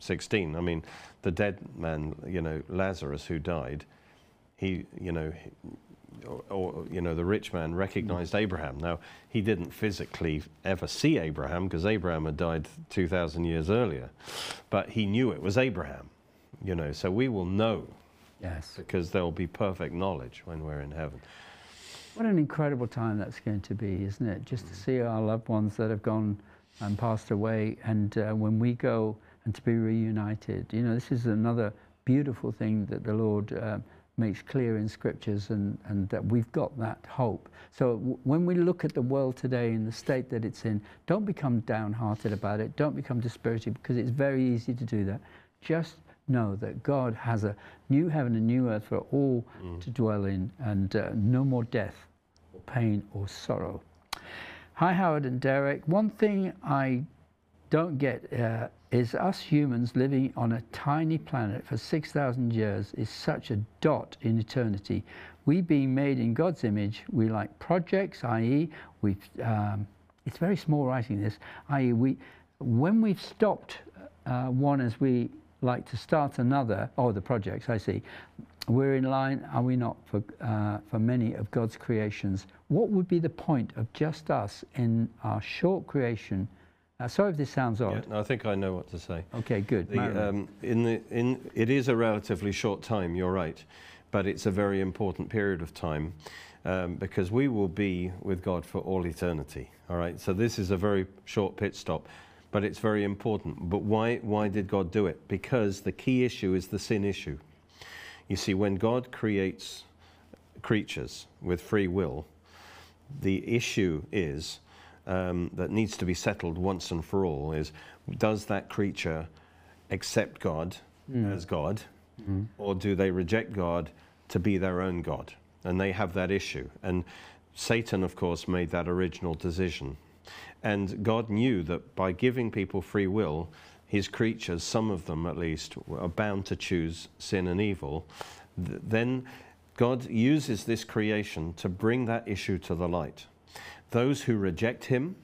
16, I mean, the dead man, you know, Lazarus who died, he, you know, or, or, you know, the rich man recognized Abraham. Now, he didn't physically ever see Abraham because Abraham had died 2,000 years earlier, but he knew it was Abraham, you know, so we will know. Yes. Because there will be perfect knowledge when we're in heaven. What an incredible time that's going to be, isn't it? Just to see our loved ones that have gone and passed away, and uh, when we go and to be reunited. You know, this is another beautiful thing that the Lord. Uh, makes clear in scriptures and, and that we've got that hope. So when we look at the world today in the state that it's in, don't become downhearted about it. Don't become dispirited because it's very easy to do that. Just know that God has a new heaven and new earth for all mm. to dwell in and uh, no more death or pain or sorrow. Hi, Howard and Derek. One thing I don't get uh, is us humans living on a tiny planet for 6,000 years is such a dot in eternity. We being made in God's image, we like projects, i.e., we've, um, it's very small writing this, i.e., we, when we've stopped uh, one as we like to start another, oh, the projects, I see. We're in line, are we not, for, uh, for many of God's creations? What would be the point of just us in our short creation? Uh, sorry if this sounds Yeah, odd. no, I think I know what to say. Okay, good. The, um, in the, in, it is a relatively short time, you're right, but it's a very important period of time um, because we will be with God for all eternity. All right, so this is a very short pit stop, but it's very important. But why, why did God do it? Because the key issue is the sin issue. You see, when God creates creatures with free will, the issue is um, that needs to be settled once and for all is does that creature accept God as God, or do they reject God to be their own God? And they have that issue. And Satan, of course, made that original decision. And God knew that by giving people free will, his creatures, some of them at least, are bound to choose sin and evil. Th- Then God uses this creation to bring that issue to the light. Those who reject him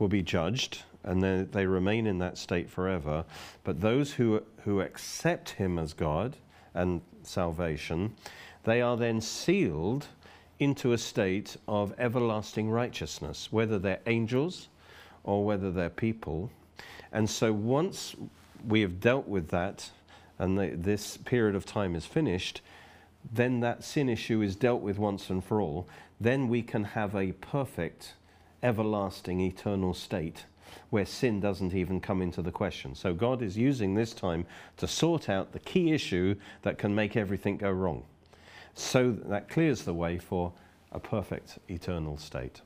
will be judged and then they remain in that state forever. But those who, who accept him as God and salvation, they are then sealed into a state of everlasting righteousness, whether they're angels or whether they're people. And so once we have dealt with that and the, this period of time is finished, then that sin issue is dealt with once and for all. Then we can have a perfect, everlasting, eternal state where sin doesn't even come into the question. So God is using this time to sort out the key issue that can make everything go wrong. So that clears the way for a perfect, eternal state.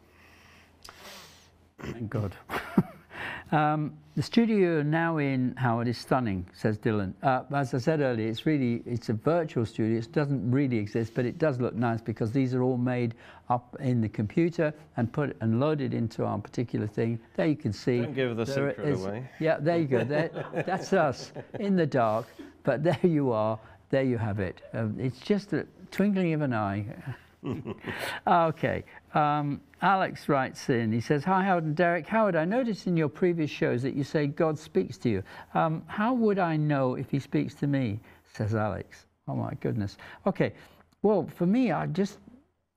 Thank God. um, the studio you're now in, Howard, is stunning, says Dylan. Uh, as I said earlier, it's really it's a virtual studio. It doesn't really exist, but it does look nice because these are all made up in the computer and put and loaded into our particular thing. There you can see. Don't give the secret is- away. Yeah, there you go. There, that's us in the dark, but there you are. There you have it. Um, it's just a twinkling of an eye. Okay. Um, Alex writes in, he says, Hi, Howard and Derek. Howard, I noticed in your previous shows that you say God speaks to you. Um, how would I know if he speaks to me? Says Alex. Oh, my goodness. Okay. Well, for me, I just,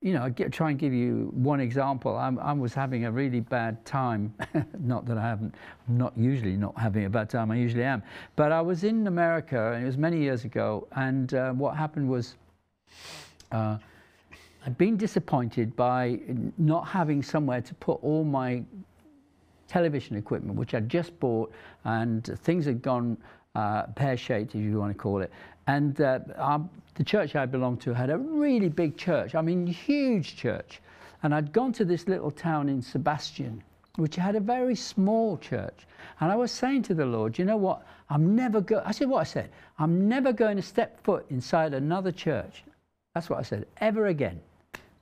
you know, I get, try and give you one example. I'm, I was having a really bad time. not that I haven't, I'm not usually not having a bad time, I usually am. But I was in America, and it was many years ago, and uh, what happened was, uh, I'd been disappointed by not having somewhere to put all my television equipment, which I'd just bought, and things had gone uh, pear shaped, if you want to call it. And uh, our, the church I belonged to had a really big church, I mean, huge church. And I'd gone to this little town in Sebastian, which had a very small church. And I was saying to the Lord, you know what? I'm never go. I said what I said. I'm never going to step foot inside another church. That's what I said. Ever again.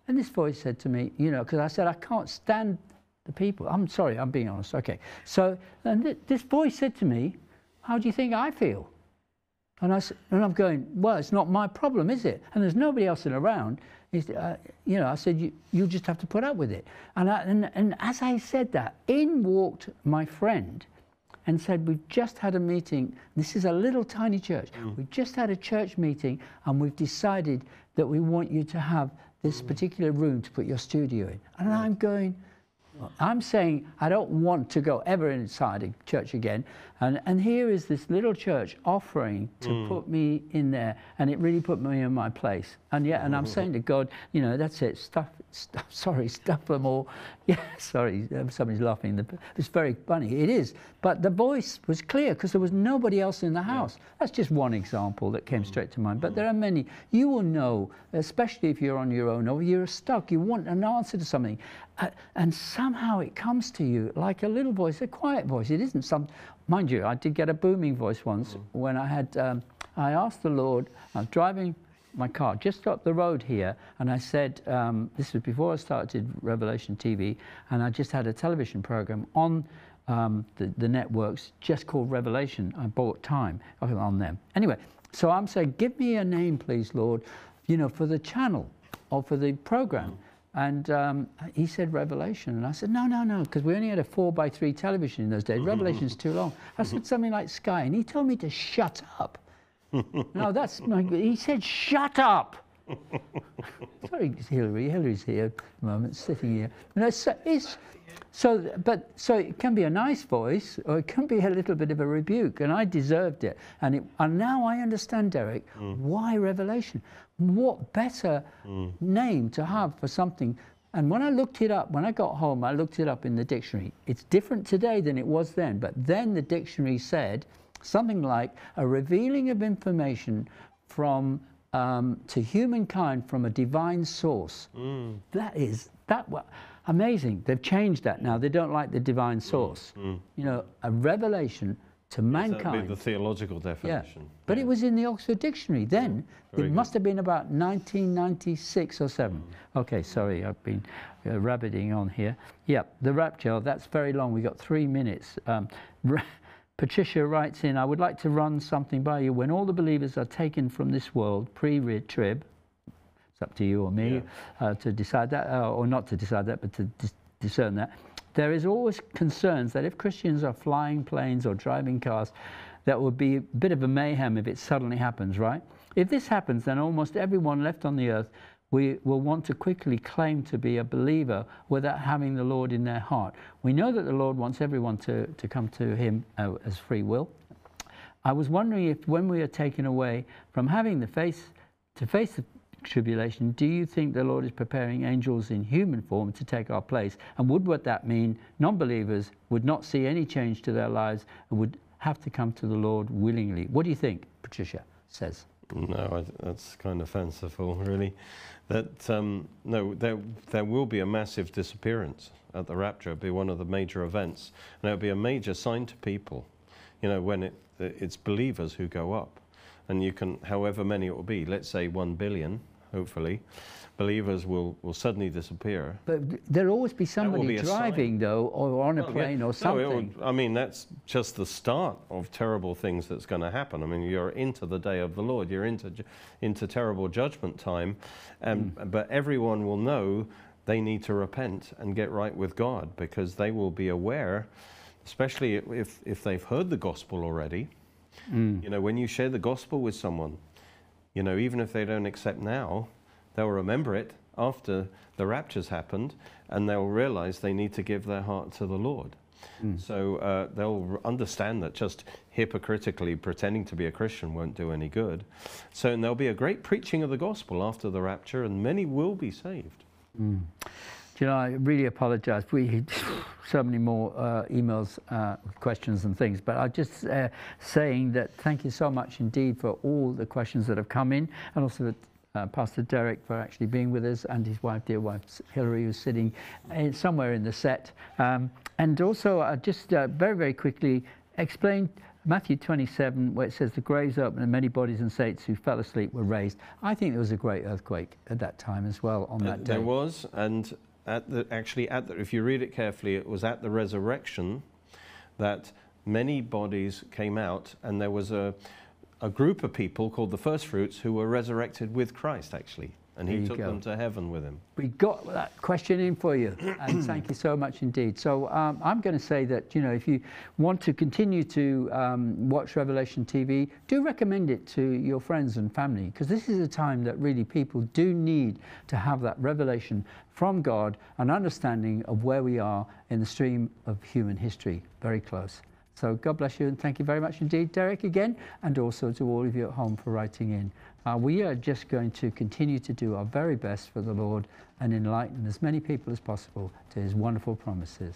And this voice said to me, you know, because I said, I can't stand the people. I'm sorry, I'm being honest. Okay. So, and th- this voice said to me, How do you think I feel? And, I, and I'm going, Well, it's not my problem, is it? And there's nobody else around. Uh, you know, I said, you, you just have to put up with it. And, I, and, and as I said that, in walked my friend and said, We've just had a meeting. This is a little tiny church. We've just had a church meeting and we've decided that we want you to have this mm. particular room to put your studio in. And I'm going, I'm saying I don't want to go ever inside a church again. And, and here is this little church offering to put me in there. And it really put me in my place. And yeah, and I'm saying to God, you know, that's it. Stuff, stuff sorry, stuff them all. Yeah, sorry, um, somebody's laughing. The- It's very funny. It is. But the voice was clear because there was nobody else in the house. That's just one example that came straight to mind. But there are many. You will know, especially if you're on your own or you're stuck, you want an answer to something. Uh, and somehow it comes to you like a little voice, a quiet voice. It isn't some, mind you, I did get a booming voice once when I had, um, I asked the Lord, I was driving my car just up the road here, and I said, um, this was before I started Revelation TV, and I just had a television program on um, the, the networks just called Revelation. I bought time on them. Anyway, so I'm saying, give me a name, please, Lord, you know, for the channel or for the program. And um, he said Revelation. And I said, no, no, no, because we only had a four by three television in those days. Revelation's too long. I said something like Sky. And he told me to shut up. no, that's my, he said, shut up. Sorry, Hillary. Hillary's here at the moment, sitting here. So, it's, so, but, so it can be a nice voice or it can be a little bit of a rebuke, and I deserved it. And, it, and now I understand, Derek, mm. why Revelation? What better mm. name to have for something? And when I looked it up, when I got home, I looked it up in the dictionary. It's different today than it was then, but then the dictionary said something like a revealing of information from um, to humankind from a divine source. That is that amazing. They've changed that now. They don't like the divine source. You know, a revelation to be mankind. the theological definition. Yeah, but it was in the Oxford Dictionary then. very it good. must have been about 1996 or 7. Mm. Okay, sorry, I've been uh, rabbiting on here. Yeah, the rapture, that's very long. We've got three minutes. Um, Patricia writes in, I would like to run something by you. When all the believers are taken from this world, pre-trib, it's up to you or me uh, to decide that, uh, or not to decide that, but to dis- discern that. There is always concerns that if Christians are flying planes or driving cars, that would be a bit of a mayhem if it suddenly happens, right? If this happens, then almost everyone left on the earth we will want to quickly claim to be a believer without having the Lord in their heart. We know that the Lord wants everyone to, to come to Him uh, as free will. I was wondering if when we are taken away from having the face to face the tribulation, do you think the Lord is preparing angels in human form to take our place? And would what that mean non believers would not see any change to their lives and would have to come to the Lord willingly? What do you think? Patricia says. No, I, that's kind of fanciful, really. That um, no, there there will be a massive disappearance at the rapture. It'll be one of the major events, and it'll be a major sign to people. You know, when it it's believers who go up, and you can, however many it will be, let's say one billion, hopefully, believers will will suddenly disappear. But there'll always be somebody be driving, though, or on a Well, plane No, or something. will- I mean, that's just the start of terrible things that's going to happen. I mean, you're into the day of the Lord. You're into into terrible judgment time, and Mm. but everyone will know they need to repent and get right with God because they will be aware, especially if if they've heard the gospel already. Mm. You know, when you share the gospel with someone, you know, even if they don't accept now, they'll remember it after the rapture's happened and they'll realize they need to give their heart to the Lord. So uh, they'll understand that just hypocritically pretending to be a Christian won't do any good. So and there'll be a great preaching of the gospel after the rapture, and many will be saved. Do you know, I really apologise. We so many more uh, emails, uh, questions, and things. But I'm just uh, saying that thank you so much indeed for all the questions that have come in, and also uh, Pastor Derek for actually being with us, and his wife, dear wife Hilary, who's sitting somewhere in the set. Um, and also, uh, just uh, very, very quickly explain. Matthew 27, where it says the graves opened and many bodies and saints who fell asleep were raised. I think there was a great earthquake at that time as well on that day. There was, and at the, actually, at the, if you read it carefully, it was at the resurrection that many bodies came out, and there was a, a group of people called the first fruits who were resurrected with Christ, actually, and There he took go. them to heaven with him. We got that question in for you, and thank you so much indeed. So um, I'm going to say that you know if you want to continue to um, watch Revelation TV, do recommend it to your friends and family because this is a time that really people do need to have that revelation from God, an understanding of where we are in the stream of human history, very close. So God bless you and thank you very much indeed, Derek, again, and also to all of you at home for writing in. Uh, we are just going to continue to do our very best for the Lord and enlighten as many people as possible to his wonderful promises.